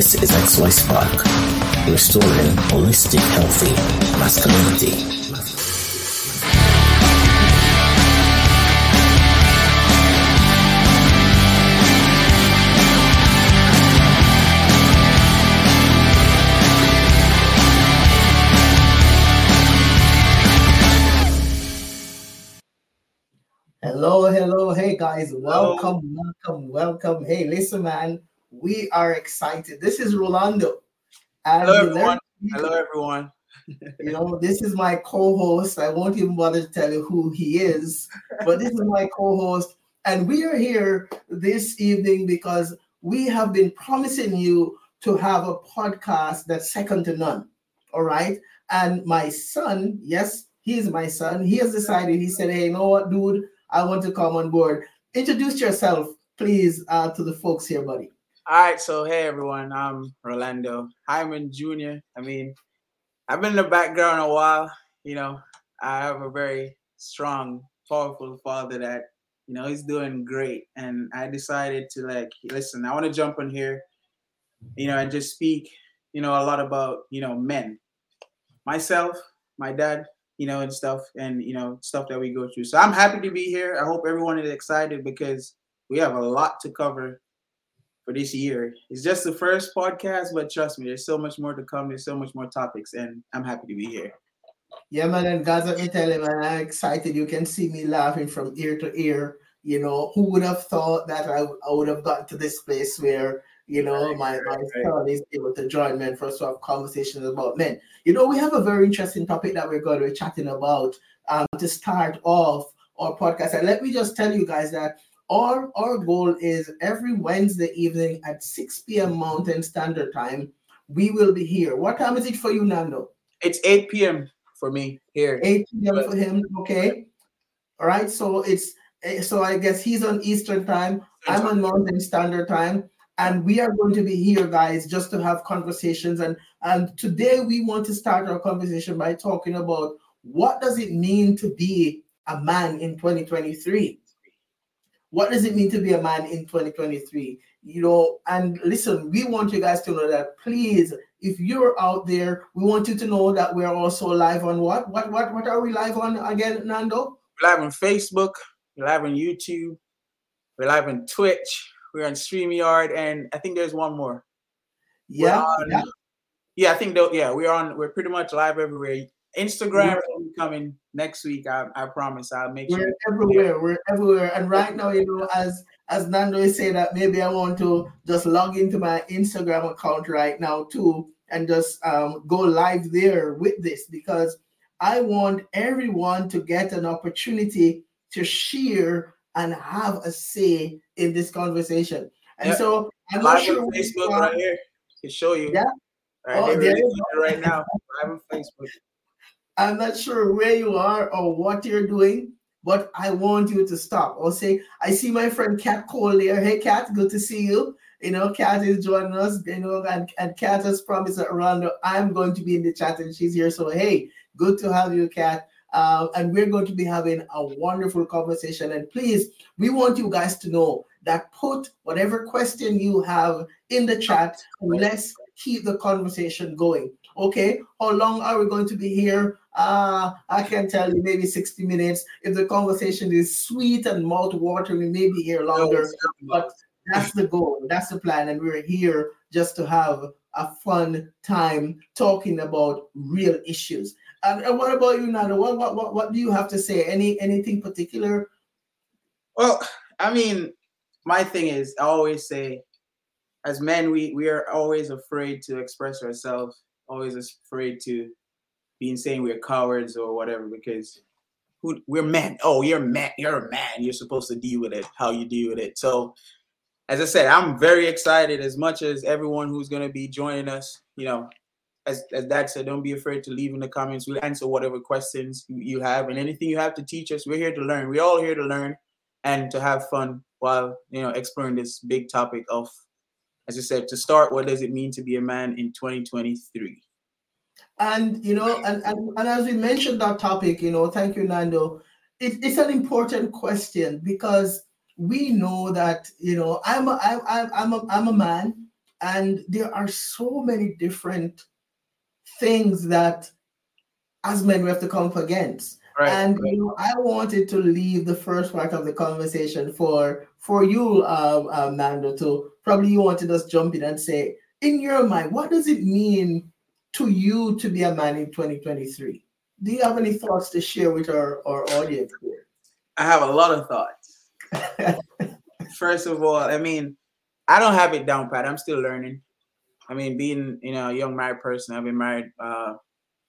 This is XY Spark, restoring holistic, healthy masculinity. Hello, hello, hey guys, welcome, welcome, welcome. Hey, listen, man, we are excited. This is Rolando. And Hello, everyone. Hello, everyone. you know, this is my co-host. I won't even bother to tell you who he is, but this is my co-host, and we are here this evening because we have been promising you to have a podcast that's second to none. All right, and my son, yes, he's my son. He has decided. He said, "Hey, you know what, dude? I want to come on board. Introduce yourself, please, uh, to the folks here, buddy." All right, so hey everyone, I'm Rolando Hyman Jr. I mean, I've been in the background a while. You know, I have a very strong, powerful father that you know he's doing great, and I decided to like listen. I want to jump on here, you know, and just speak, you know, a lot about you know men, myself, my dad, you know, and stuff, and you know, stuff that we go through. So I'm happy to be here. I hope everyone is excited because we have a lot to cover for this year. It's just the first podcast, but trust me, there's so much more to come. There's so much more topics, and I'm happy to be here. Yeah, man, and guys, let me tell you, man, I'm excited. You can see me laughing from ear to ear. You know, who would have thought that I, I would have gotten to this place where, you know, my, my son is able to join men for us to have conversations about men. You know, we have a very interesting topic that we're going to be chatting about um, to start off our podcast. And let me just tell you guys that our, our goal is every Wednesday evening at 6 p.m. Mountain Standard Time, we will be here. What time is it for you, Nando? It's 8 p.m. for me here. 8 p.m. for him. Okay. All right. So it's eh, so I guess he's on Eastern time. I'm on Mountain Standard Time. And we are going to be here, guys, just to have conversations. And and today we want to start our conversation by talking about what does it mean to be a man in 2023 what does it mean to be a man in 2023? You know, and listen, we want you guys to know that please, if you're out there, we want you to know that we're also live on what? What what what are we live on again, Nando? We're live on Facebook, we're live on YouTube, we're live on Twitch, we're on StreamYard, and I think there's one more. Yeah. On, yeah. yeah. I think though, yeah, we're on we're pretty much live everywhere. Instagram coming next week. I, I promise. I'll make we're sure. everywhere. We're everywhere. And right now, you know, as as Nando is saying that maybe I want to just log into my Instagram account right now too and just um, go live there with this because I want everyone to get an opportunity to share and have a say in this conversation. And yep. so I'm live not sure on Facebook right here. Can show you. Yeah. All right, oh, there right now. Live on Facebook. I'm not sure where you are or what you're doing, but I want you to stop. I'll say, I see my friend Kat Cole there. Hey, Kat, good to see you. You know, Kat is joining us, and, and Kat has promised that I'm going to be in the chat and she's here. So, hey, good to have you, Kat. Uh, and we're going to be having a wonderful conversation. And please, we want you guys to know that put whatever question you have in the chat. Let's keep the conversation going. Okay, how long are we going to be here? Uh, I can tell you maybe 60 minutes. If the conversation is sweet and mouth watering, maybe here longer. But that's the goal, that's the plan. And we're here just to have a fun time talking about real issues. And, and what about you, Nando? What, what what what do you have to say? Any anything particular? Well, I mean, my thing is I always say as men we we are always afraid to express ourselves, always afraid to being saying we're cowards or whatever because who, we're men. Oh, you're man. You're a man. You're supposed to deal with it how you deal with it. So, as I said, I'm very excited as much as everyone who's going to be joining us. You know, as, as Dad said, don't be afraid to leave in the comments. We'll answer whatever questions you have and anything you have to teach us. We're here to learn. We're all here to learn and to have fun while you know exploring this big topic of, as I said, to start. What does it mean to be a man in 2023? And you know, and, and, and as we mentioned that topic, you know, thank you, Nando. It, it's an important question because we know that you know I'm a, I, I'm a, I'm a man, And there are so many different things that as men we have to come up against. Right, and right. You know, I wanted to leave the first part of the conversation for for you, uh, Nando, to probably you wanted us jump in and say, in your mind, what does it mean to you to be a man in 2023? Do you have any thoughts to share with our, our audience here? I have a lot of thoughts. First of all, I mean, I don't have it down pat. I'm still learning. I mean, being you know a young married person, I've been married uh,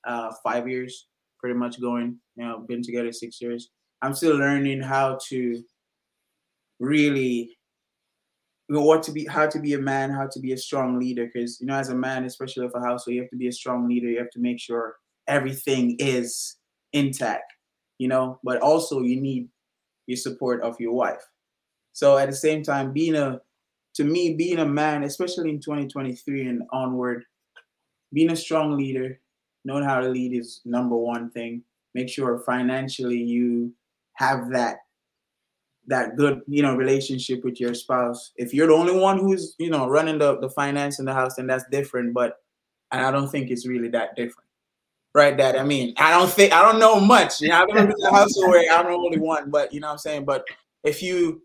uh, five years, pretty much going. You know, been together six years. I'm still learning how to really you know what to be how to be a man how to be a strong leader because you know as a man especially of a household you have to be a strong leader. You have to make sure everything is intact you know but also you need your support of your wife. So at the same time being a to me being a man especially in 2023 and onward being a strong leader knowing how to lead is number one thing. Make sure financially you have that that good you know relationship with your spouse. If you're the only one who's you know running the, the finance in the house then that's different but and i don't think it's really that different. Right that i mean i don't think i don't know much. You know i've been in a house where i'm the only one but you know what i'm saying? But if you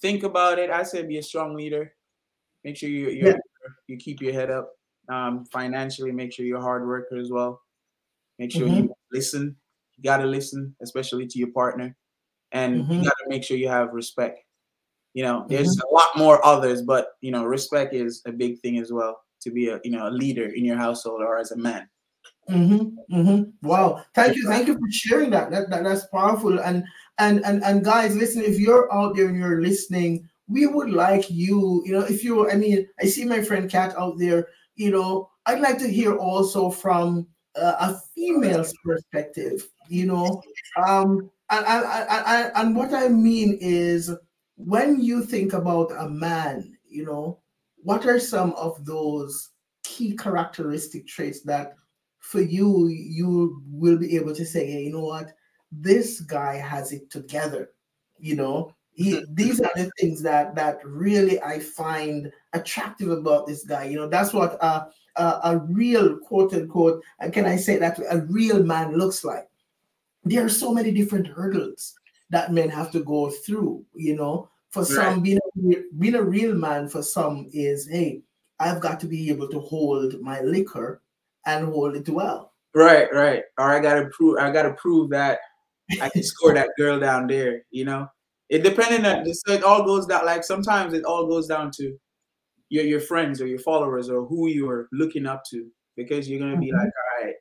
think about it i said be a strong leader. Make sure you you yeah. you keep your head up. Um, financially make sure you're a hard worker as well. Make sure mm-hmm. you listen. You got to listen especially to your partner and mm-hmm. you got to make sure you have respect. You know, there's mm-hmm. a lot more others, but you know, respect is a big thing as well to be a you know a leader in your household or as a man. Mm-hmm, mm-hmm. Wow, thank you, thank you for sharing that. That, that. That's powerful. And and and and guys, listen, if you're out there and you're listening, we would like you. You know, if you, I mean, I see my friend Kat out there. You know, I'd like to hear also from uh, a female's perspective. You know, um, and, and, and what I mean is when you think about a man, you know, what are some of those key characteristic traits that for you you will be able to say, hey, you know what, this guy has it together, you know. He, mm-hmm. these are the things that that really I find attractive about this guy. You know, that's what a, a, a real quote unquote, and can I say that a real man looks like there are so many different hurdles that men have to go through. You know, for right. some, being a, being a real man for some is, hey, I've got to be able to hold my liquor and hold it well. Right, right. Or I gotta prove I gotta prove that I can score that girl down there, you know. It depending on so it all goes down like sometimes it all goes down to your your friends or your followers or who you're looking up to because you're gonna be mm-hmm. like, all right,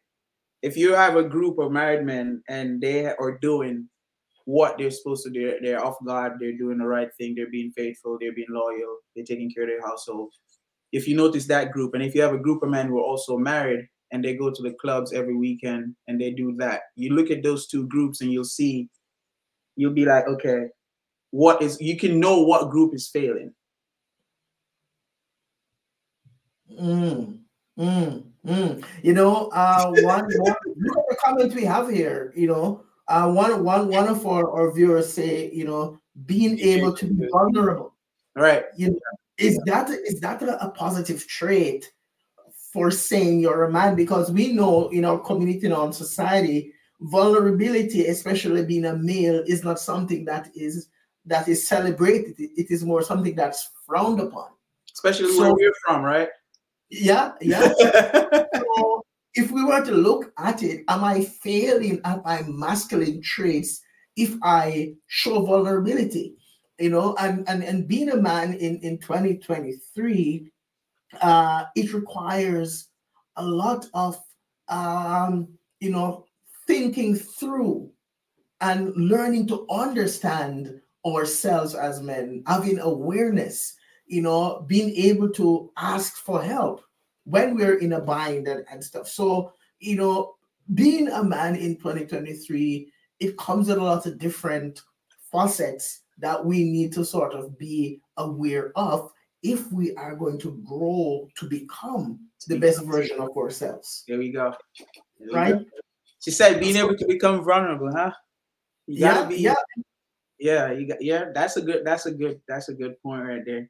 if you have a group of married men and they are doing what they're supposed to do, they're off guard, they're doing the right thing, they're being faithful, they're being loyal, they're taking care of their household. If you notice that group, and if you have a group of men who are also married and they go to the clubs every weekend and they do that, you look at those two groups and you'll see, you'll be like, okay, what is, you can know what group is failing. Mm, mm. Mm. You know, uh, one, one look at the comments we have here. You know, uh, one one one of our, our viewers say, you know, being able to be vulnerable. Right. You know, is that is that a, a positive trait for saying you're a man? Because we know in our community, in our society, vulnerability, especially being a male, is not something that is that is celebrated. It, it is more something that's frowned upon. Especially so, where we're from, right? Yeah, yeah. so if we were to look at it, am I failing at my masculine traits if I show vulnerability? You know, and and, and being a man in, in 2023, uh, it requires a lot of um, you know, thinking through and learning to understand ourselves as men, having awareness you know, being able to ask for help when we're in a bind and, and stuff. So, you know, being a man in 2023, it comes with a lot of different facets that we need to sort of be aware of if we are going to grow to become the best version of ourselves. There we go. There we right? Go. She said being able to become vulnerable, huh? You yeah, be yeah. Yeah, you got yeah, that's a good that's a good that's a good point right there.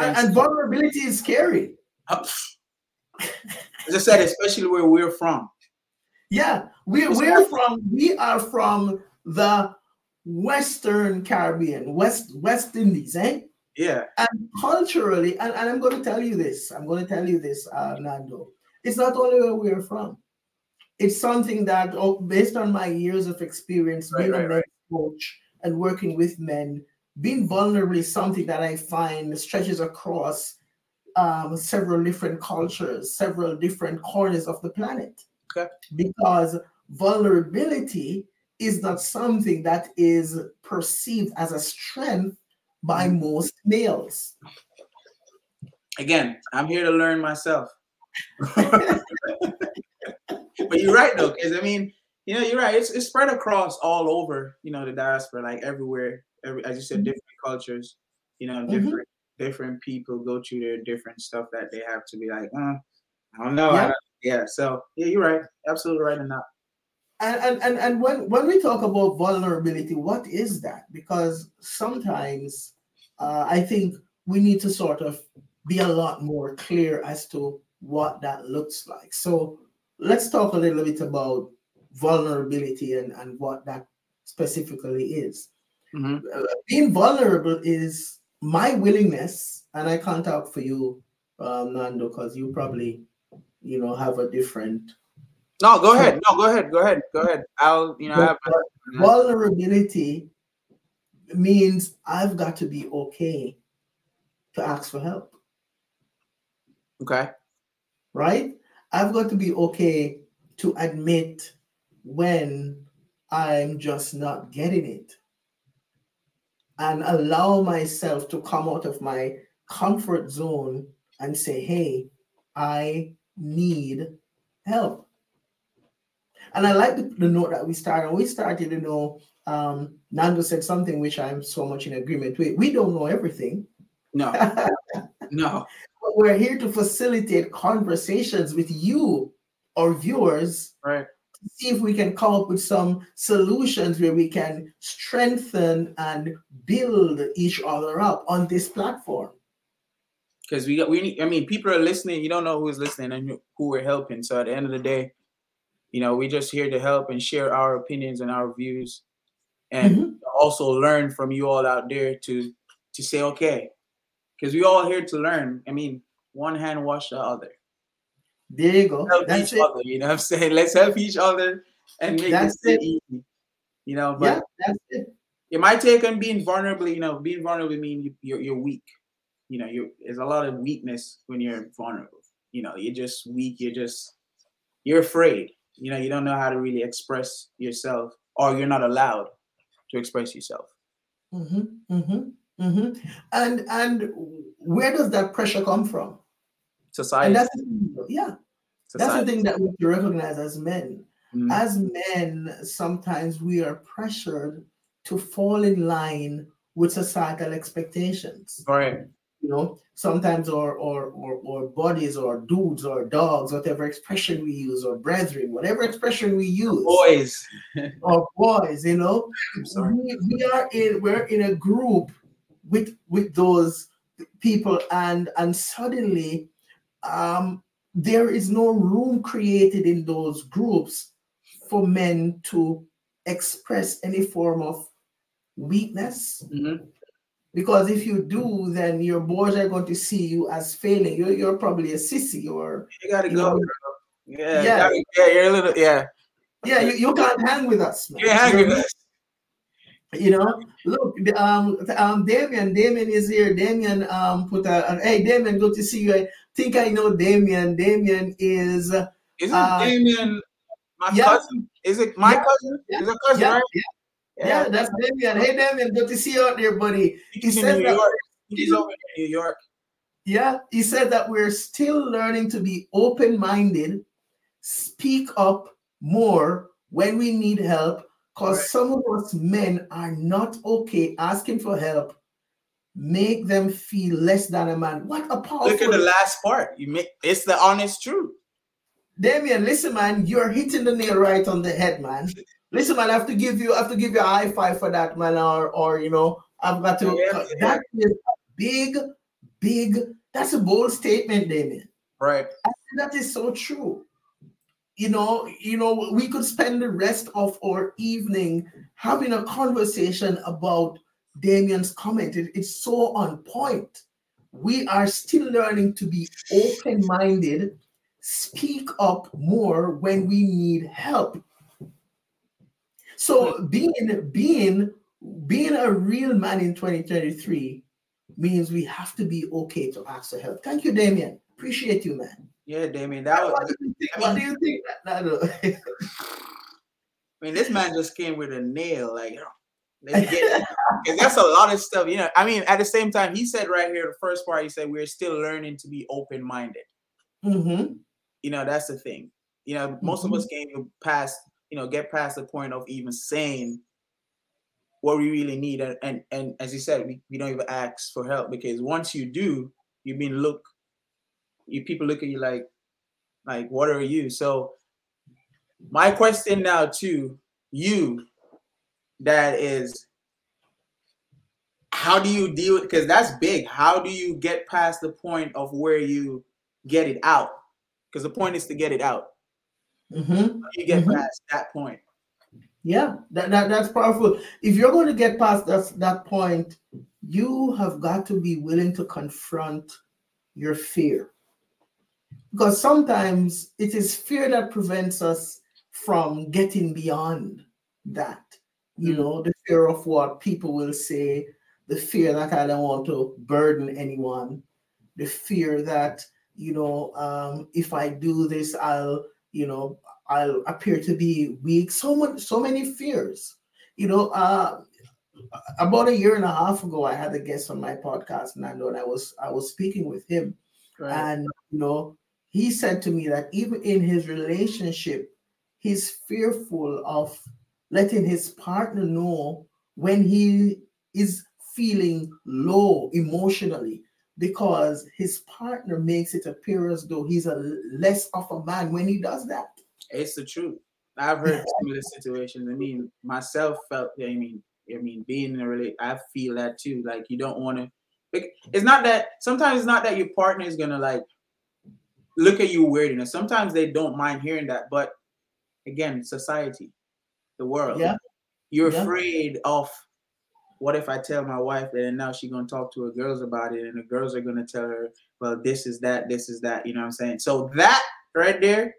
And, and vulnerability is scary. As I said, especially where we're from. Yeah, we, we're from, we are from the Western Caribbean, West West Indies, eh? Yeah. And culturally, and, and I'm going to tell you this, I'm going to tell you this, uh, Nando. It's not only where we're from. It's something that, oh, based on my years of experience Right, being right, a men's coach and working with men, being vulnerable is something that I find stretches across um, several different cultures, several different corners of the planet. Okay. Because vulnerability is not something that is perceived as a strength by Mm-hmm. most males. Again, I'm here to learn myself. but you're right though, because I mean, you know, you're right. It's it's spread across all over, you know, the diaspora, like everywhere. Every, as you said, Mhm. different cultures, you know, Mhm. different different people go through their different stuff that they have to be like, uh, I don't know. I Yeah. don't- yeah. So yeah, you're right. Absolutely right in that. And, and, and, and when, when we talk about vulnerability, what is that? Because sometimes uh, I think we need to sort of be a lot more clear as to what that looks like. So let's talk a little bit about vulnerability and, and what that specifically is. Mhm. Uh, being vulnerable is my willingness, and I can't talk for you, um, Nando, because you probably, you know, have a different No, go ahead. No, go ahead. Go ahead. Go ahead. I'll, you know, have, vulnerability means I've got to be okay to ask for help, okay. right? I've got to be okay to admit when I'm just not getting it and allow myself to come out of my comfort zone and say, hey, I need help. And I like the, the note that we started. We started, you know, um, Nando said something which I'm so much in agreement with. We don't know everything. No, no. But we're here to facilitate conversations with you, our viewers, Right. To see if we can come up with some solutions where we can strengthen and build each other up on this platform. because we got we need, I mean people are listening. You don't know who's listening and who- we're helping. So at the end of the day, you know, we're just here to help and share our opinions and our views, and Mhm. also learn from you all out there to to say okay, because we all here to learn. I mean, one hand wash the other. There you go. Help That's each it. other. You know what I'm saying? Let's help each other and make That's this it. easy. You know, but Yeah, that's it. yeah, my take on being vulnerable, you know, being vulnerable mean you, you're you're weak. You know, you there's a lot of weakness when you're vulnerable. You know, you're just weak. You're just you're afraid. You know, you don't know how to really express yourself, or you're not allowed to express yourself. Mm-hmm, mm-hmm, mm-hmm. And and where does that pressure come from? Society, And that's the thing, yeah, that's the thing that we recognize as men. Mhm. As men, sometimes we are pressured to fall in line with societal expectations. Right. You know, sometimes our or or or bodies or dudes or dogs, whatever expression we use, or brethren, whatever expression we use, Boys. or boys, you know, we, we are in we're in a group with with those people and and suddenly um there is no room created in those groups for men to express any form of weakness Mhm. because if you do then your boys are going to see you as failing you're, you're probably a sissy or You gotta You go. know. Yeah, yeah. gotta- yeah, you're a little. Yeah, yeah you, you can't hang with us man. you're hanging. with us. You know, look, um, um, Damien, Damien is here. Damien, um, put a, a- hey, Damien, good to see you. I think I know Damien. Damien is. Isn't Uh, Damien my yeah. cousin? Is it my Yeah, cousin? yeah, Is it cousin, yeah, right? yeah, that's Damien. Hey, Damien, good to see you out there, buddy. He He's in New that, York. He's over in New York. yeah, he said that we're still learning to be open-minded, speak up more when we need help, because Right. some of us men are not okay asking for help. Make them feel less than a man. What a powerful Look at the last part. You make it's the honest truth. Damien, listen, man, you're hitting the nail right on the head, man. Listen, man, I have to give you, I have to give you a high five for that, man. Or, or you know, I've got to. Yeah, yeah. That is a big, big, that's a bold statement, Damien. Right. that is so true. You know, you know, we could spend the rest of our evening having a conversation about Damien's comment. It, it's so on point. We are still learning to be open-minded, speak up more when we need help. So being being being a real man in 2023 means we have to be okay to ask for help. Thank you, Damien. Appreciate you, man. Yeah, Damien. That was. What do you think? What do you think? I mean, this man just came with a nail. Like, let's get Because that's a lot of stuff. You know, I mean, at the same time, he said right here, the first part, he said, we're still learning to be open minded. Mhm. You know, that's the thing. You know, most of us can't pass, you know, get past the point of even saying what we really need. And and, and as you said, we, we don't even ask for help because once you do, you've been look you people look at you like like what are you? So my question now to you that is how do you deal because that's big how do you get past the point of where you get it out because the point is to get it out Mhm. How do you get Mhm. past that point Yeah, that, that that's powerful. If you're going to get past that that point, you have got to be willing to confront your fear. Because sometimes it is fear that prevents us from getting beyond that. You know, the fear of what people will say, the fear that I don't want to burden anyone, the fear that, you know, um, if I do this, I'll, you know, I'll appear to be weak. So much, so many fears. You know, uh, about a year and a half ago, I had a guest on my podcast, Nando, and I was I was speaking with him, and you know, he said to me that even in his relationship, he's fearful of letting his partner know when he is feeling low emotionally because his partner makes it appear as though he's a less of a man when he does that. it's the truth. I've heard similar situations. I mean myself felt i mean i mean being in a relate i feel that too. Like you don't want to it's not that sometimes it's not that your partner is gonna like look at you weird sometimes they don't mind hearing that but again society the world Yeah. you're Yeah. afraid of what if I tell my wife that and now she's gonna talk to her girls about it and the girls are gonna tell her, well, this is that, this is that, you know what I'm saying? So that right there,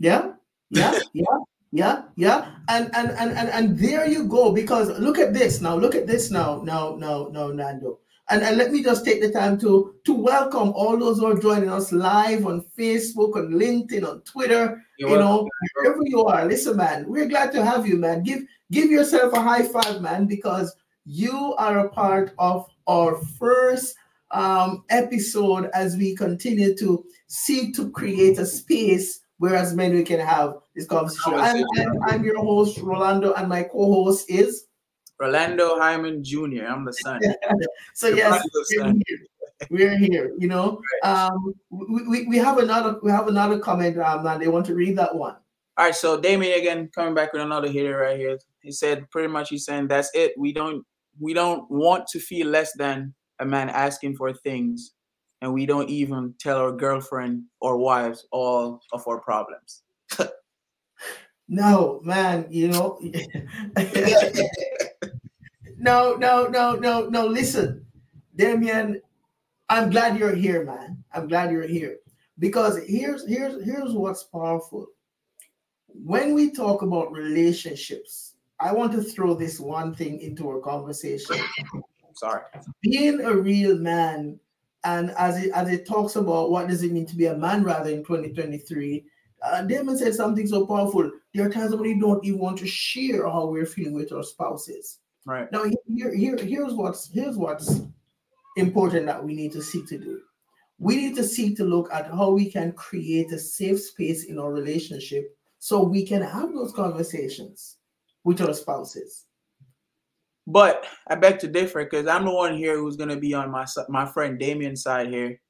Yeah, yeah, yeah, yeah, yeah. And and and and and there you go. Because look at this now. Look at this now. Now, now, now, Nando. And, and let me just take the time to to welcome all those who are joining us live on Facebook, on LinkedIn, on Twitter. you're you welcome. know, wherever you are, listen, man. We're glad to have you, man. Give give yourself a high five, man, because you are a part of our first um, episode as we continue to seek to create a space where as many we can have this conversation. I'm, I'm, I'm your host, Rolando, and my co-host is. Rolando Hyman Jr. I'm the son. So yes, we're here. We're here. You know, um, we, we, we have another we have another comment, um, and they want to read that one. All right, so Damien again coming back with another hitter right here. He said pretty much he's saying that's it. We don't we don't want to feel less than a man asking for things, and we don't even tell our girlfriend or wives all of our problems. No, man, you know. no, no, no, no, no. Listen, Damien, I'm glad you're here, man. I'm glad you're here. Because here's here's here's what's powerful. When we talk about relationships, I want to throw this one thing into our conversation. Sorry. Being a real man, and as it as it talks about what does it mean to be a man rather in 2023, uh, Damien said something so powerful. There are times when we don't even want to share how we're feeling with our spouses. Right. Now, here, here, here's what's here's what's important that we need to seek to do. We need to seek to look at how we can create a safe space in our relationship so we can have those conversations with our spouses. But I beg to differ because I'm the one here who's gonna be on my my friend Damien's side here.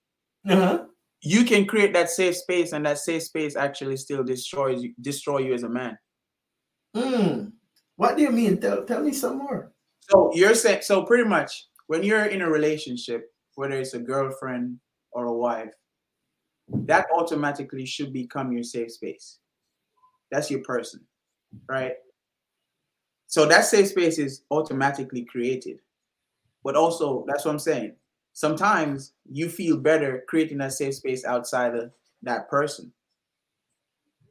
Uh-huh. You can create that safe space, and that safe space actually still destroys you, destroy you as a man. Mm. What do you mean? Tell, tell me some more. So you're saying so pretty much when you're in a relationship, whether it's a girlfriend or a wife, that automatically should become your safe space. That's your person, right? So that safe space is automatically created. But also, that's what I'm saying. Sometimes you feel better creating that safe space outside of that person.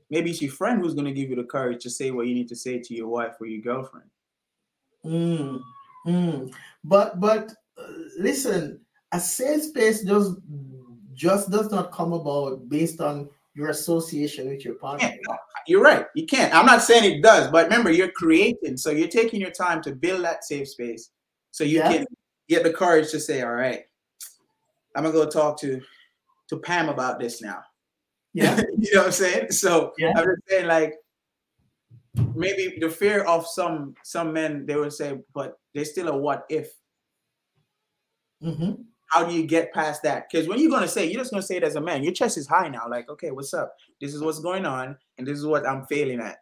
Maybe it's your friend who's going to give you the courage to say what you need to say to your wife or your girlfriend. Mm, mm. But but uh, listen, a safe space does just does not come about based on your association with your partner. Yeah, you're right. You can't. I'm not saying it does, but remember, you're creating. So you're taking your time to build that safe space so you yeah. can get the courage to say, all right, I'm gonna go talk to to Pam about this now. Yeah. you know what I'm saying? So yeah. I'm just saying like maybe the fear of some some men they would say, but there's still a what if. Mm-hmm how do you get past that? Because when you're gonna say, you're just gonna say it as a man. Your chest is high now. Like, okay, what's up? This is what's going on, and this is what I'm failing at.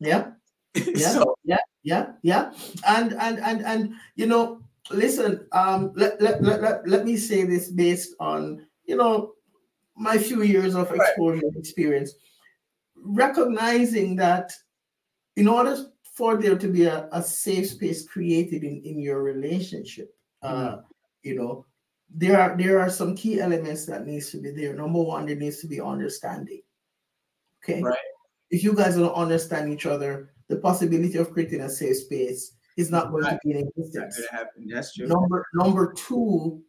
Yeah. Yeah. so, yeah. Yeah. Yeah. And and and and you know, listen. Um, let let let let, let me say this based on you know my few years of exposure right. experience, recognizing that in order for there to be a, a safe space created in in your relationship. Uh, mm-hmm. you know there are there are some key elements that needs to be there. Number one, there needs to be understanding. Okay. Right. If you guys don't understand each other, the possibility of creating a safe space is not going right. to be in existence. That's true. Number number two,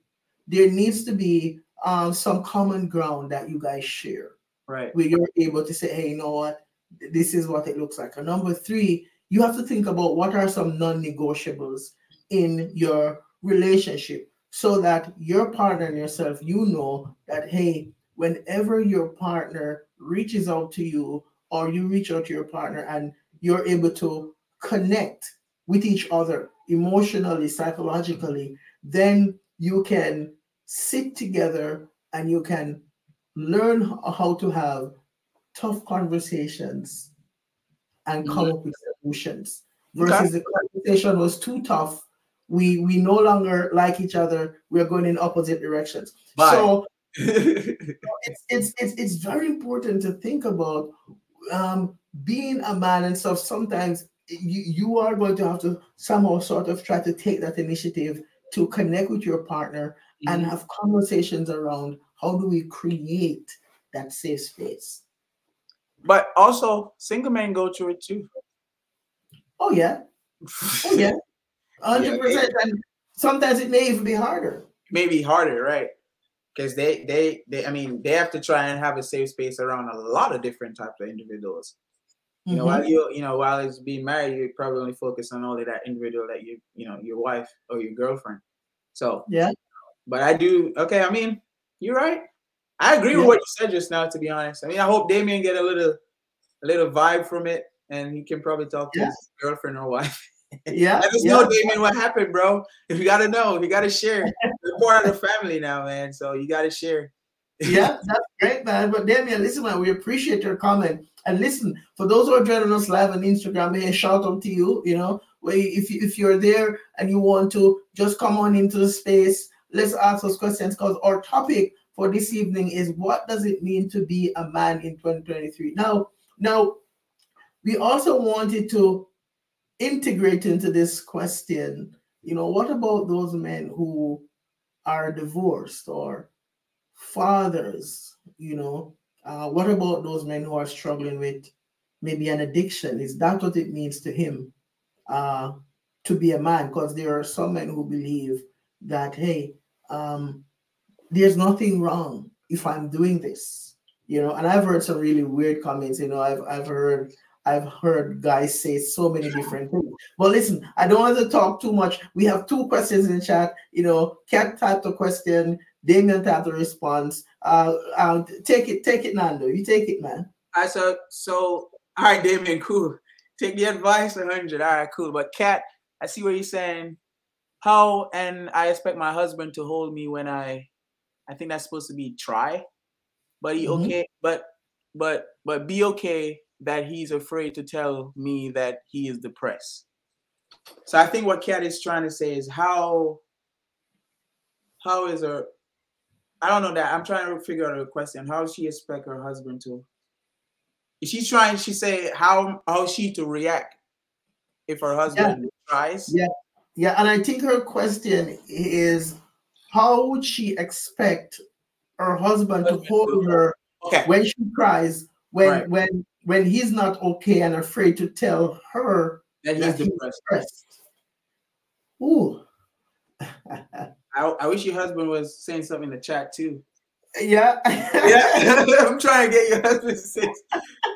there needs to be um, some common ground that you guys share. Right. Where you're able to say, hey, you know what? This is what it looks like. And number three, you have to think about what are some non-negotiables in your relationship so that your partner and yourself, you know that, hey, whenever your partner reaches out to you or you reach out to your partner and you're able to connect with each other emotionally, psychologically, then you can sit together and you can learn how to have tough conversations and come mm-hmm. up with solutions versus okay. the conversation was too tough we we no longer like each other we're going in opposite directions Bye. so it's, it's it's it's very important to think about um being a man and stuff sometimes you you are going to have to somehow sort of try to take that initiative to connect with your partner mm-hmm. and have conversations around how do we create that safe space but also single men go through it too oh yeah oh yeah Hundred percent, and sometimes it may even be harder. Maybe harder, right? Because they, they, they, I mean, they have to try and have a safe space around a lot of different types of individuals. You mm-hmm. know, while you, you know, while it's being married, you probably only focus on only that individual that you, you know, your wife or your girlfriend. So yeah. But I do. Okay, I mean, you're right. I agree yeah. with what you said just now. To be honest, I mean, I hope Damien get a little, a little vibe from it, and he can probably talk to yeah. his girlfriend or wife. Yeah. Let us yeah. know, Damien, what happened, bro. If you gotta know, you gotta share. You're part of the family now, man. So you gotta share. yeah, that's great, man. But Damien, listen, man, we appreciate your comment. And listen, for those who are joining us live on Instagram, a shout out to you. You know, if if you're there and you want to just come on into the space, let's ask those questions because our topic for this evening is what does it mean to be a man in 2023? Now, now we also wanted to integrate into this question, you know, what about those men who are divorced or fathers, you know? Uh, what about those men who are struggling with maybe an addiction? Is that what it means to him uh, to be a man? Because there are some men who believe that, hey, um, there's nothing wrong if I'm doing this, you know. And I've heard some really weird comments. You know, I've I've heard I've heard guys say so many different things. But listen, I don't want to talk too much. We have two questions in chat. You know, Kat typed a question, Damien typed a response. Uh, uh, take it, take it, Nando. You take it, man. All right, so so all right, Damien, cool. Take the advice, 100. All right, cool. But Kat, I see what you're saying. How and I expect my husband to hold me when I, I think that's supposed to be try, but he mm-hmm. okay, but but but be okay that he's afraid to tell me that he is depressed. So I think what Kat is trying to say is how how is her? I don't know that. I'm trying to figure out her question. How does she expect her husband to? Is she trying? She say how how she to react if her husband yeah. tries? Yeah, yeah. And I think her question is, how would she expect her husband to hold her okay. when she cries when right. when when he's not okay and afraid to tell her that he's, that he's depressed. depressed. Ooh. I, I wish your husband was saying something in the chat too. Yeah. yeah. I'm trying to get your husband to say.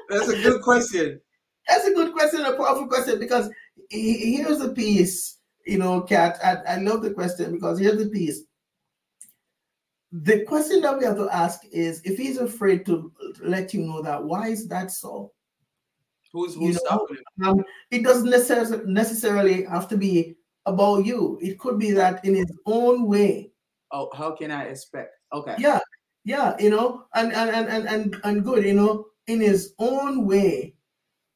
That's a good question. That's a good question, a powerful question, because here's the piece, you know, Kat. I, I love the question because here's the piece. The question that we have to ask is if he's afraid to let you know that, why is that so? Who's, who's you know, um, it doesn't necessarily necessarily have to be about you. It could be that in his own way. Oh, how can I expect? Okay. Yeah, yeah, you know, and and and and and, and good, you know, in his own way.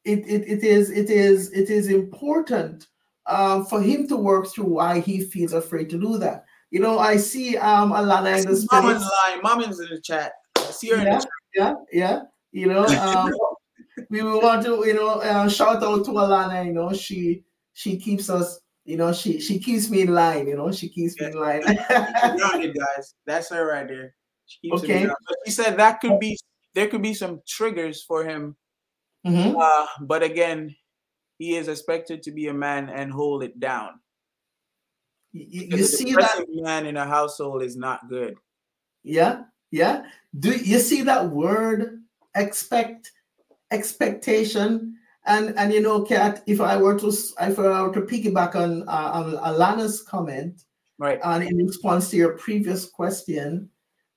It, it, it is it is it is important uh, for him to work through why he feels afraid to do that. You know, I see um Alana in the. Mama's line. Mama's in the chat. I see her yeah, Yeah, yeah. You know, um, we want to, you know, uh, shout out to Alana. You know, she she keeps us you know, she she keeps me in line. You know, she keeps me in line. it, guys. That's her right there. She okay. But she said that could be there could be some triggers for him. Mm-hmm. Uh, but again, he is expected to be a man and hold it down. You, you see that man in a household is not good. Yeah, yeah. Do you see that word expect expectation? And and you know, Kat, if I were to if I were to piggyback on uh, on Alana's comment, right, and in response to your previous question,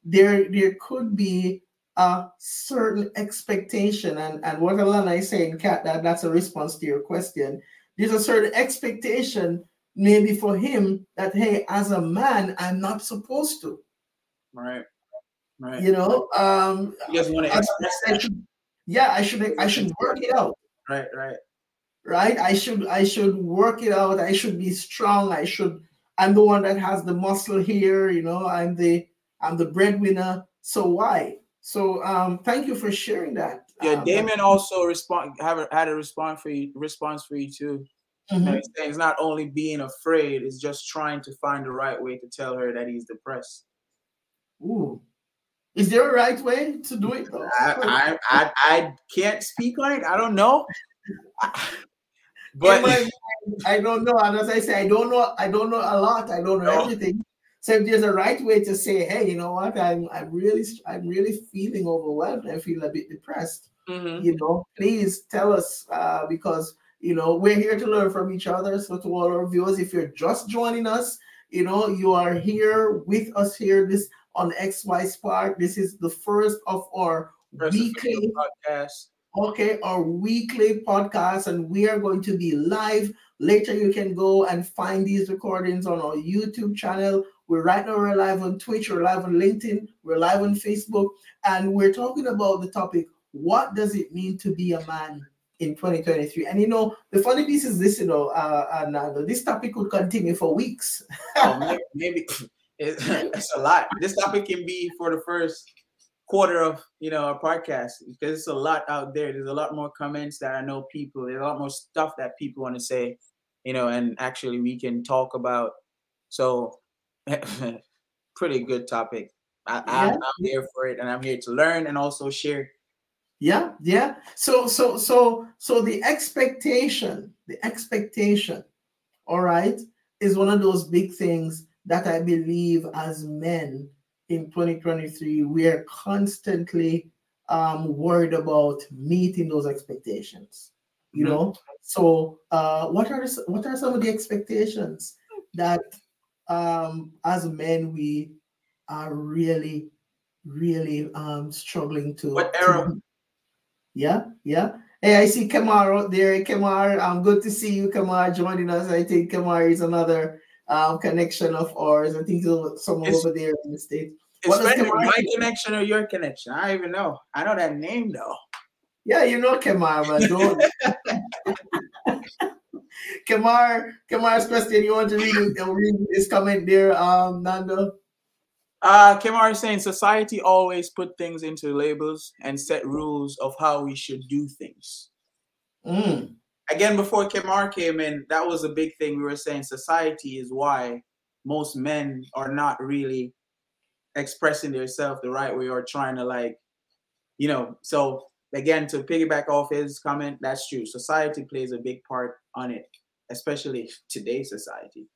there there could be a certain expectation, and and what Alana is saying, Kat, that that's a response to your question. There's a certain expectation maybe for him that hey, as a man, I'm not supposed to. Right. Right. You know, um, you guys want to express I should, yeah, I should I should work it out. Right, right. Right? I should I should work it out. I should be strong. I should I'm the one that has the muscle here, you know, I'm the I'm the breadwinner. So why? So um thank you for sharing that. Yeah, um, Damien also respond have a, had a response for you response for you too. Mm-hmm. He's saying it's not only being afraid, it's just trying to find the right way to tell her that he's depressed. Ooh, is there a right way to do it? Though? I, I, I, I can't speak on it. I don't know. But I, I don't know. And as I say, I don't know. I don't know a lot. I don't know no. everything. So if there's a right way to say, hey, you know what? I'm I'm really I'm really feeling overwhelmed. I feel a bit depressed. Mm-hmm. You know, please tell us uh, because you know we're here to learn from each other. So to all our viewers, if you're just joining us, you know you are here with us here. This on XY Spark. This is the first of our first weekly podcast. Okay, our weekly podcast, and we are going to be live. Later, you can go and find these recordings on our YouTube channel. We're right now we're live on Twitch, we're live on LinkedIn, we're live on Facebook, and we're talking about the topic: What does it mean to be a man in 2023? And you know, the funny piece is this, you know, uh, uh this topic could continue for weeks. oh, maybe, maybe it's a lot. This topic can be for the first quarter of you know our podcast because it's a lot out there. There's a lot more comments that I know people. There's a lot more stuff that people want to say, you know, and actually we can talk about. So, pretty good topic. I, yeah. I'm here for it, and I'm here to learn and also share. Yeah, yeah. So, so, so, so the expectation, the expectation, all right, is one of those big things that I believe as men in 2023, we are constantly um, worried about meeting those expectations. You mm-hmm. know, so uh, what are what are some of the expectations that um, as men we are really, really um, struggling to? What era? To, yeah, yeah. Hey, I see Kamar out there. Kamar, I'm um, good to see you, Kamar, joining us. I think Kamar is another um, connection of ours. I think someone it's, over there in the States. It's my connection or your connection. I don't even know. I know that name though. Yeah, you know Kamar, man. Don't. Kamar, Kamar's question. You want to read, read his comment there, um, Nando? Uh, Kemar is saying society always put things into labels and set rules of how we should do things. Mm. Again, before Kemar came in, that was a big thing. We were saying society is why most men are not really expressing themselves the right way or trying to like, you know. So again, to piggyback off his comment, that's true. Society plays a big part on it, especially today's society.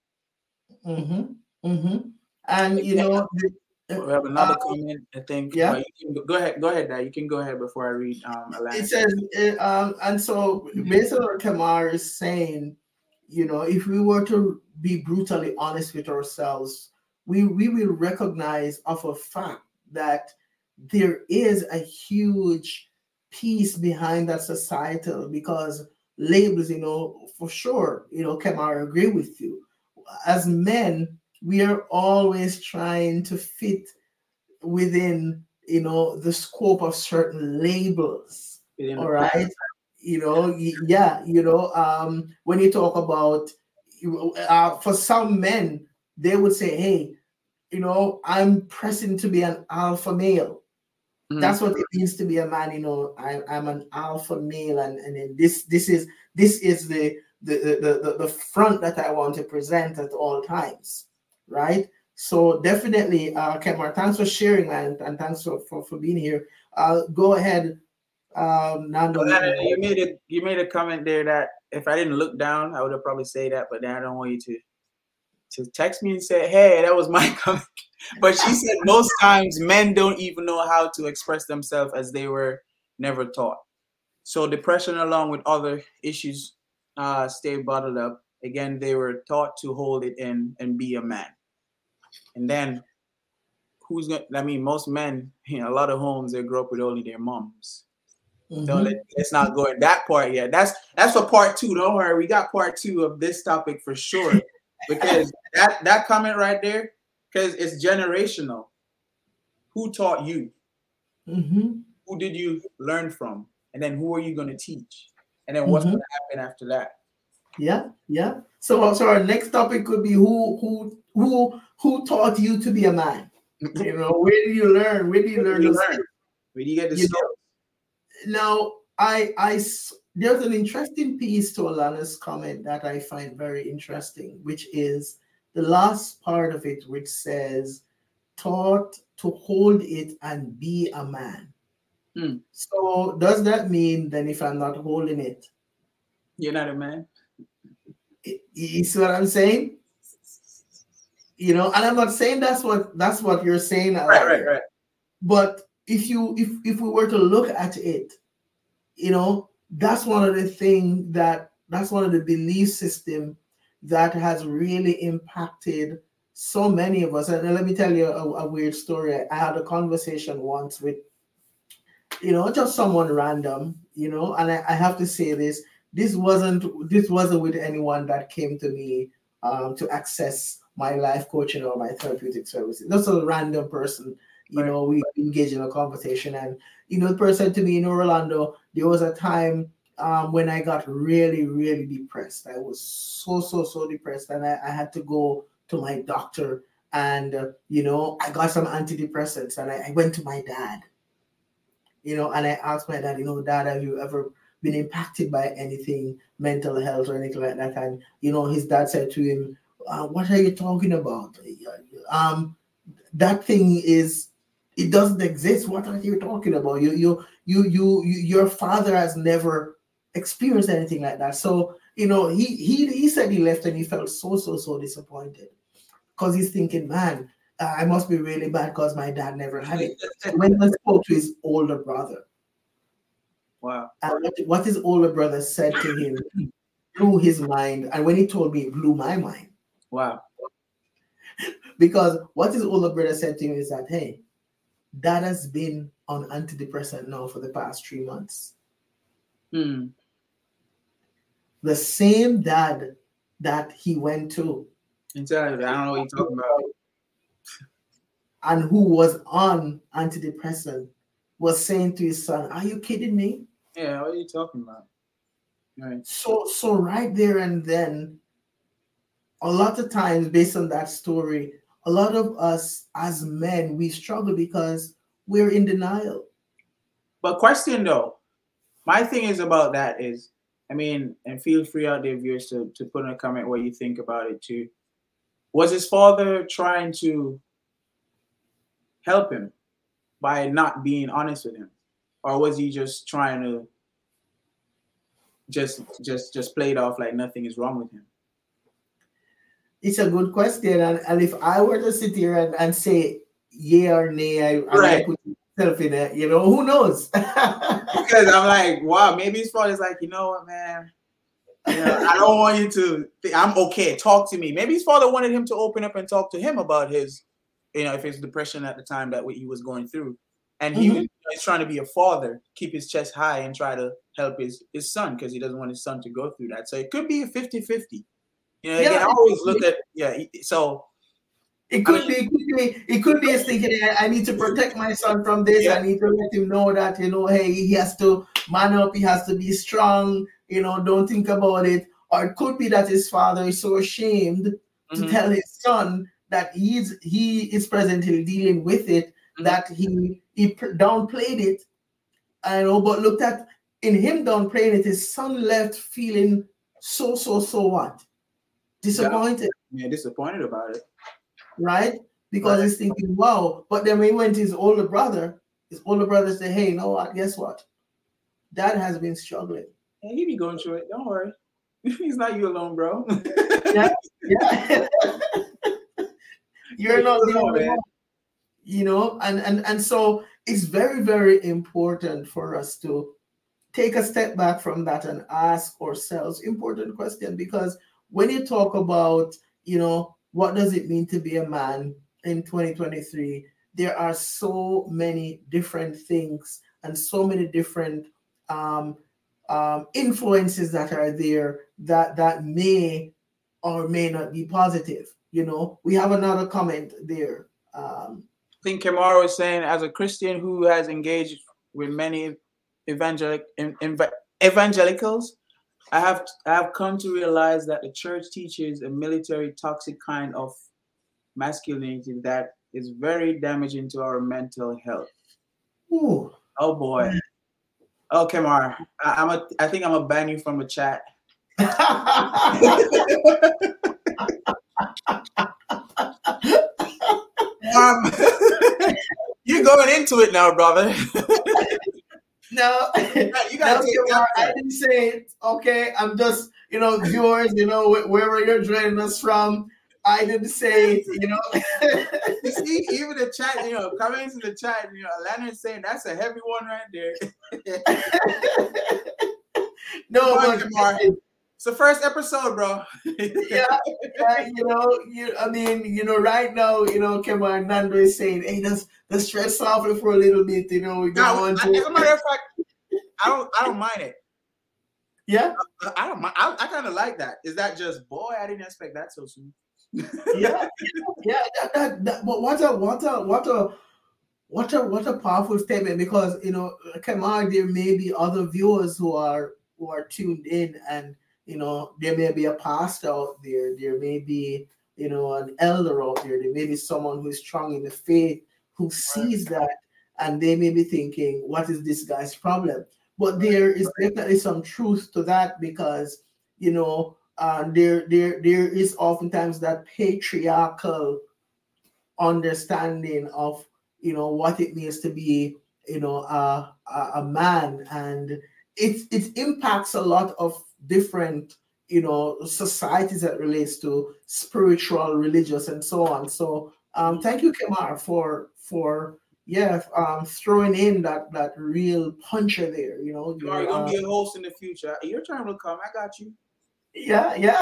Mm-hmm. Mm-hmm. And you know, the- We have another Uh, comment, I think. yeah. but can go- go ahead. Go ahead, Dad. You can go ahead before I read um it says, um, and so based on what Kamar is saying, you know, if we were to be brutally honest with ourselves, we we will recognize of a fact that there is a huge piece behind that societal because labels, you know, for sure, you know, Kamar agree with you. As men, we are always trying to fit within, you know, the scope of certain labels Within all right? you know yeah you know um when you talk about uh, for some men they would say hey you know i'm pressing to be an alpha male Mhm. that's what it means to be a man you know I, i'm an alpha male and and then this this is this is the the, the the the front that i want to present at all times right so definitely uh Kemar, thanks for sharing man and thanks for for, for being here uh go ahead um Nando, Alana, you made a you made a comment there that if I didn't look down, I would have probably say that, but then I don't want you to to text me and say, "Hey, that was my comment." But she said most times men don't even know how to express themselves as they were never taught. So depression, along with other issues, uh, stay bottled up. Again, they were taught to hold it in and be a man. And then, who's gonna? I mean, most men, know, a lot of homes they grow up with only their moms. Don't Mhm. let, let's not go in that part yet. That's that's for part two. Don't worry, we got part two of this topic for sure. Because that that comment right there, because it's generational. Who taught you? Mhm. Who did you learn from? And then who are you going to teach? And then what's Mhm. going to happen after that? Yeah, yeah. So, so our next topic could be who, who, who, who taught you to be a man? You know, where did you learn? Where did you Where learn? do you learn? Where do you get the You? Now, I, I, there's an interesting piece to Alana's comment that I find very interesting, which is the last part of it, which says, taught to hold it and be a man. Hmm. So, does that mean then if I'm not holding it, You're not a man. you see what I'm saying? You know, and I'm not saying that's what that's what you're saying. Right, right, right. But if you if if we were to look at it, you know, that's one of the things that that's one of the belief system that has really impacted so many of us. And let me tell you a, a weird story. I had a conversation once with, you know, just someone random, you know, and I, I have to say this. This wasn't this wasn't with anyone that came to me um, to access my life coaching or my therapeutic services. That's a random person you Right. know, we engage in a conversation. And, you know, the person said to me in Rolando, there was a time um, when I got really, really depressed. I was so, so, so depressed. And I, I had to go to my doctor and, uh, you know, I got some antidepressants and I, I went to my dad, you know, and I asked my dad, you know, dad, have you ever been impacted by anything, mental health or anything like that? And, you know, his dad said to him, uh, what are you talking about? Um, that thing is it doesn't exist. What are you talking about? You you you you, you your father has never experienced anything like that. So you know he he he said he left and he felt so so so disappointed because he's thinking, man, uh, I must be really bad because my dad never had it. When he spoke to his older brother, wow. and what, what his older brother said to him blew his mind, and when he told me, it blew my mind Wow. because what his older brother said to him is that hey dad has been on antidepressant now for the past three months Hmm. The same dad that he went to And I don't know what you're talking about. and who was on antidepressant was saying to his son are you kidding me Yeah, what are you talking about? Right. so so right there and then a lot of times based on that story a lot of us as men we struggle because we're in denial. But question though, my thing is about that is, I mean, and feel free out there viewers to, to put in a comment what you think about it too. Was his father trying to help him by not being honest with him? Or was he just trying to just just just play it off like nothing is wrong with him? It's a good question. And, and if I were to sit here and, and say yeah or nay, I, Right. I put in it, you know, who knows? because I'm like, wow, maybe his father's like, you know what, man. You know, I don't want you to. Think, I'm okay. Talk to me. Maybe his father wanted him to open up and talk to him about his, you know, if his depression at the time that what he was going through, and he mm-hmm. was he's trying to be a father, keep his chest high, and try to help his his son because he doesn't want his son to go through that. So it could be a 50-50. You know, again, Yeah. I always look at yeah. So It could be, it could be, it could be a thinking. I, I need to protect my son from this. Yeah. I need to let him know that you know, hey, he has to man up. He has to be strong. You know, don't think about it. Or it could be that his father is so ashamed to mhm, tell his son that he's he is presently dealing with it. Mhm. That he he downplayed it. I know, but looked at in him downplaying it, his son left feeling so so so what disappointed yeah, disappointed about it. Right? Because Right. he's thinking, wow. But then when he went to his older brother, his older brother said, hey, you know what? Guess what? Dad has been struggling. Yeah, he be going through it. Don't worry. He's not you alone, bro. Yeah. You're not the only one. You know, and, and and so it's very, very important for us to take a step back from that and ask ourselves important question because when you talk about, you know, what does it mean to be a man in 2023 there are so many different things and so many different um, um, influences that are there that that may or may not be positive you know? We have another comment there um, I think Kamara was saying, as a Christian who has engaged with many evangelic evangelicals, I have I have come to realize that the church teaches a military toxic kind of masculinity that is very damaging to our mental health. ooh, Oh boy. Oh, Kamara, I, I'm a. I think I'm gonna ban you from the chat. Um, you're going into it now, brother. no you gotta take Kumar, I didn't say it. Okay, I'm just, you know, viewers, you know, wherever you're joining us from, I didn't say it, you know. You see, even the chat, you know, comments in the chat, you know, Alana saying that's a heavy one right there. no, but. It's the first episode, bro. yeah, yeah, you know, you, I mean, you know, right now, you know, on, Nando is saying, hey, let's let's stress off it for a little bit, you know, we go on as a to, matter of fact, I don't, I don't mind it. yeah, I don't mind. I, I kind of like that. Is that just boy? I didn't expect that so soon. yeah, yeah. That, that, that, but what a what a what a what a what a powerful statement because you know, on, there may be other viewers who are who are tuned in, and you know, there may be a pastor out there, there may be you know an elder out there, there may be someone who is strong in the faith who sees that, and they may be thinking, what is this guy's problem? But there is definitely some truth to that because you know uh, there there there is oftentimes that patriarchal understanding of you know what it means to be you know a, a, a man. And it it impacts a lot of different you know societies that relates to spiritual religious and so on so um thank you Kemar for for yeah um throwing in that that real puncher there you know You are your, gonna be a host in the future. Your turn will come. I got you. yeah yeah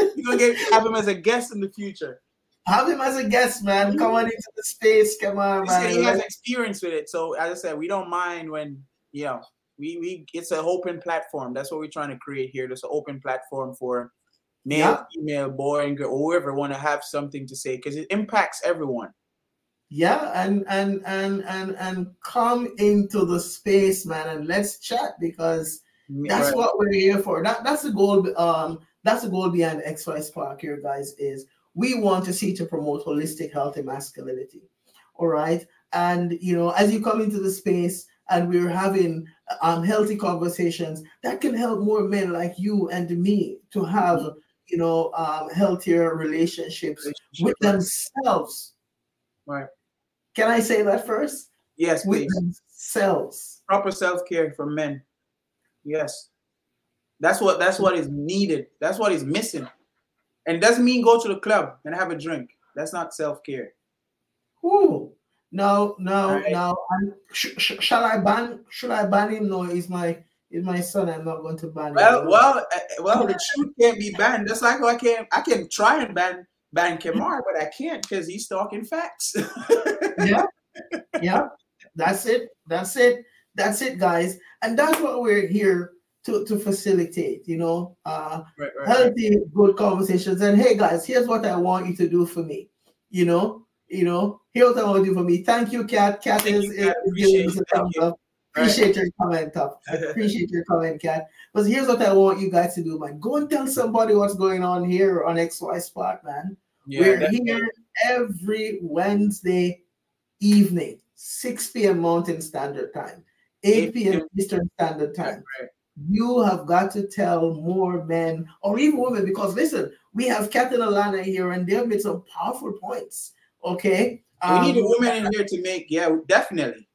You're gonna get have him as a guest in the future. Have him as a guest, man. Come on into the space. Come on, He he has experience with it. So as I said, we don't mind when you know we we it's an open platform. That's what we're trying to create here. There's an open platform for male, Yeah. female, boy, and girl, or whoever want to have something to say because it impacts everyone. Yeah, and and and and and come into the space, man, and let's chat because that's Right. what we're here for. That that's the goal. Um, that's the goal behind XY Spark here, guys. Is we want to see to promote holistic healthy masculinity. All right. And you know, as you come into the space and we're having um, healthy conversations, that can help more men like you and me to have you know um, healthier relationships with themselves. Right. Can I say that first? Yes, With please. themselves. Proper self care for men. Yes. That's what that's what is needed. That's what is missing. And it doesn't mean go to the club and have a drink. That's not self care. No, no, Alright. no. I'm, sh- sh- shall I ban? Should I ban him? No, he's my he's my son. I'm not going to ban Well, him. well, uh, well. The truth can't be banned. Just like I can, I can try and ban ban Kamar, but I can't because he's talking facts. yeah, yeah. That's it. That's it. That's it, guys. And that's what we're here to to facilitate. You know, uh, right, right, right. healthy, good conversations. And hey, guys, here's what I want you to do for me. You know, you know, here's what I want to do for me. Thank you, Kat. Kat Thank is, you, is giving us a thumbs you. up. Appreciate your comment, up. Appreciate your comment, Kat. But here's what I want you guys to do, man. Go and tell somebody what's going on here on XY Spark, man. Yeah, We're here every Wednesday evening, 6 p.m. Mountain Standard Time, 8 p.m. Eastern Standard Time. Right. You have got to tell more men or even women because listen, we have Kat and Alana here and they've made some powerful points. Okay. we need a Um, woman in here to make. Yeah, definitely.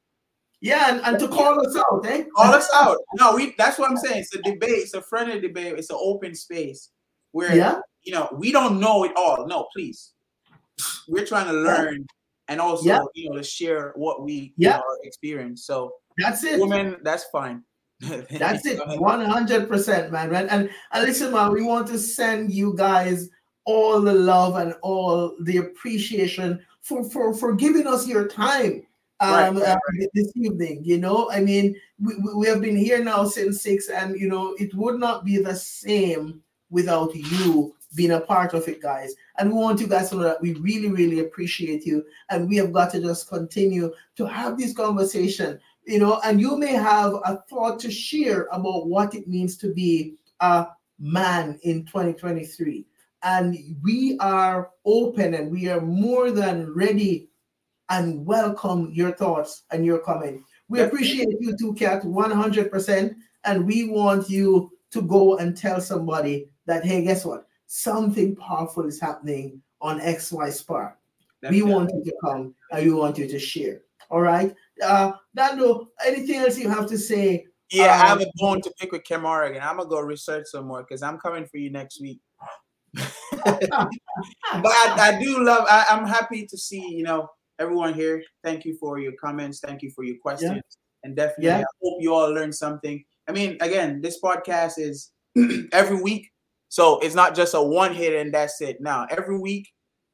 Yeah, and, and to call us out, eh? Call us out. No, we. That's what I'm saying. It's a debate. It's a friendly debate. It's an open space where Yeah. you know we don't know it all. No, please. We're trying to learn and also Yeah. you know to share what we Yeah. you know, experience. So That's it. women, that's fine. That's it, one hundred percent, man. man. And, and listen, man, we want to send you guys all the love and all the appreciation for for for giving us your time um Right, uh, this evening. You know, I mean, we, we we have been here now since six, and you know, it would not be the same without you being a part of it, guys. And we want you guys to know that we really, really appreciate you, and we have got to just continue to have this conversation you know, and you may have a thought to share about what it means to be a man in 2023. And we are open and we are more than ready and welcome your thoughts and your comment. We appreciate you too, Kat, 100%. And we want you to go and tell somebody that, hey, guess what? Something powerful is happening on XY Spark. We want you to come and we want you to share. All right. Uh Nando, anything else you have to say? Yeah, I have Um, a bone to pick with Kamara again. I'm gonna go research some more because I'm coming for you next week. but I, I do love. I, I'm happy to see you know everyone here. Thank you for your comments. Thank you for your questions, and definitely Yeah. I hope you all learned something. I mean, again, this podcast is every week, so it's not just a one hit and that's it. Now, every week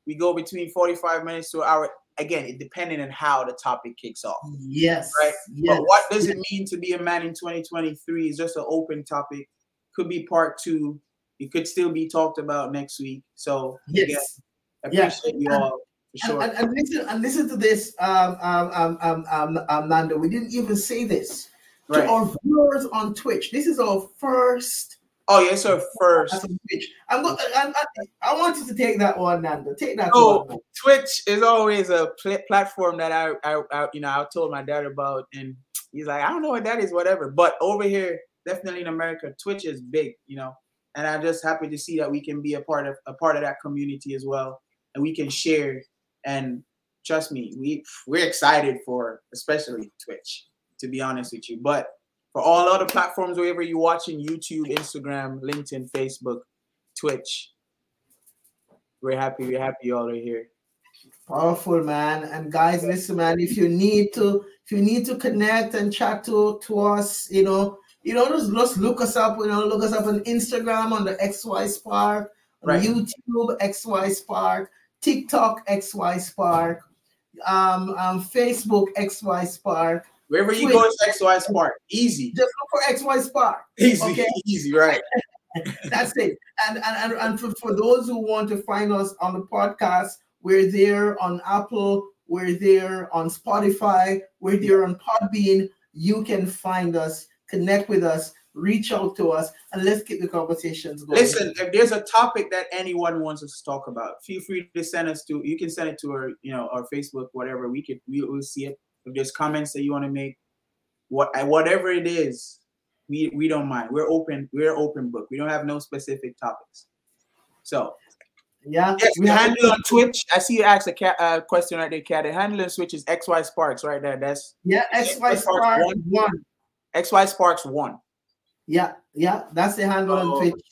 we go between 45 minutes to an hour. Again, it depending on how the topic kicks off. Yes. Right, Yes. But what does it mean to be a man in 2023 is just an open topic. Could be part two. It could still be talked about next week. So Yes. again, appreciate you all for sure. And, and, and listen and listen to this, um, um, um, um, um, um, Nando. We didn't even say this to our viewers on Twitch. This is our first Oh, yes, our First, Twitch. I'm going. I, I, I want you to take that one, Nando. Take that Oh, one. Twitch is always a pl- platform that I, I, I, you know, I told my dad about, and he's like, I don't know what that is, whatever. But over here, definitely in America, Twitch is big, you know, and I'm just happy to see that we can be a part of a part of that community as well, and we can share. And trust me, we we're excited for especially Twitch, to be honest with you. But for all other platforms, wherever you're watching, YouTube, Instagram, LinkedIn, Facebook, Twitch, we're happy. We're happy y'all are here. Powerful man. And guys, listen, man, if you need to, if you need to connect and chat to, to us, you know, you know, just, just look us up, you know, look us up on Instagram on the XY Spark, Right. YouTube, XY Spark, TikTok, XY Spark, um, um, Facebook, XY Spark. Wherever you go, it's XY Spark. Easy. Just look for XY Spark. Easy. Okay. Easy, right. That's it. And and, and, and for, for those who want to find us on the podcast, we're there on Apple, we're there on Spotify, we're there on Podbean. You can find us, connect with us reach out to us and let's keep the conversations going. Listen, if there's a topic that anyone wants us to talk about, feel free to send us to. You can send it to our, you know, our Facebook, whatever. We could, we will see it. If there's comments that you want to make, what whatever it is, we we don't mind. We're open. We're open book. We don't have no specific topics. So yeah, yes, we handle on Twitch. I see you asked a cat, uh, question right there, cat. The handle on Twitch is XY Sparks right there. That's yeah, XY Sparks one. one. XY Sparks one. Yeah, yeah, that's the handle Oh. on Twitch.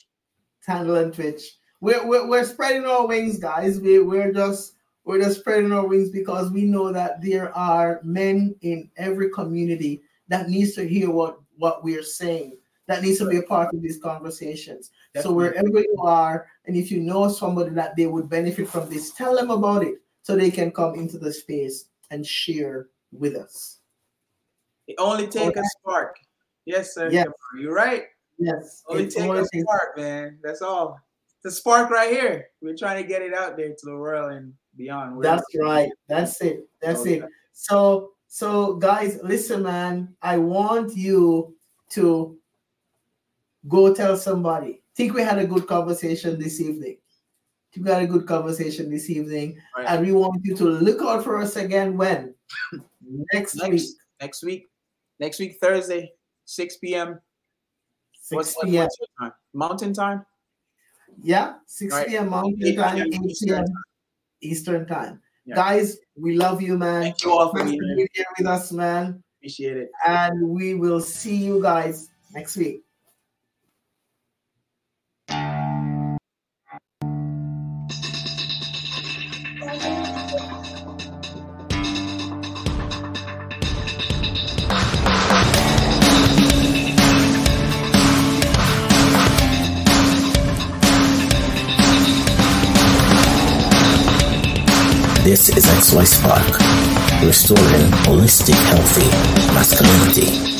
It's handle on Twitch. We're, we're we're spreading our wings, guys. We we're just we're just spreading our wings because we know that there are men in every community that needs to hear what what we're saying. That needs to be a part of these conversations. So wherever you are, and if you know somebody that they would benefit from this, tell them about it so they can come into the space and share with us. It only oh, take Okay. a spark. Yes, sir. Yes. You're right. Yes, Only it take only a takes- spark, man. That's all. The spark right here. We're trying to get it out there to the world and beyond. We're- That's right. That's it. That's Okay. it. So, so guys, listen, man. I want you to go tell somebody. Think we had a good conversation this evening. Think we had a good conversation this evening, Right. and we want you to look out for us again when next, week, next next week. Next week, Thursday, 6 p.m. six What's, p.m. what's your time? Mountain time? Yeah, six Right. p.m. Mountain 8 time, p.m. eight Eastern p.m. time. Eastern time. Yeah. Guys, we love you, man. Thank you all for Thanks being for here. being here with us, man. Appreciate it. and we will see you guys next week. Is XY Spark, restoring holistic, healthy masculinity.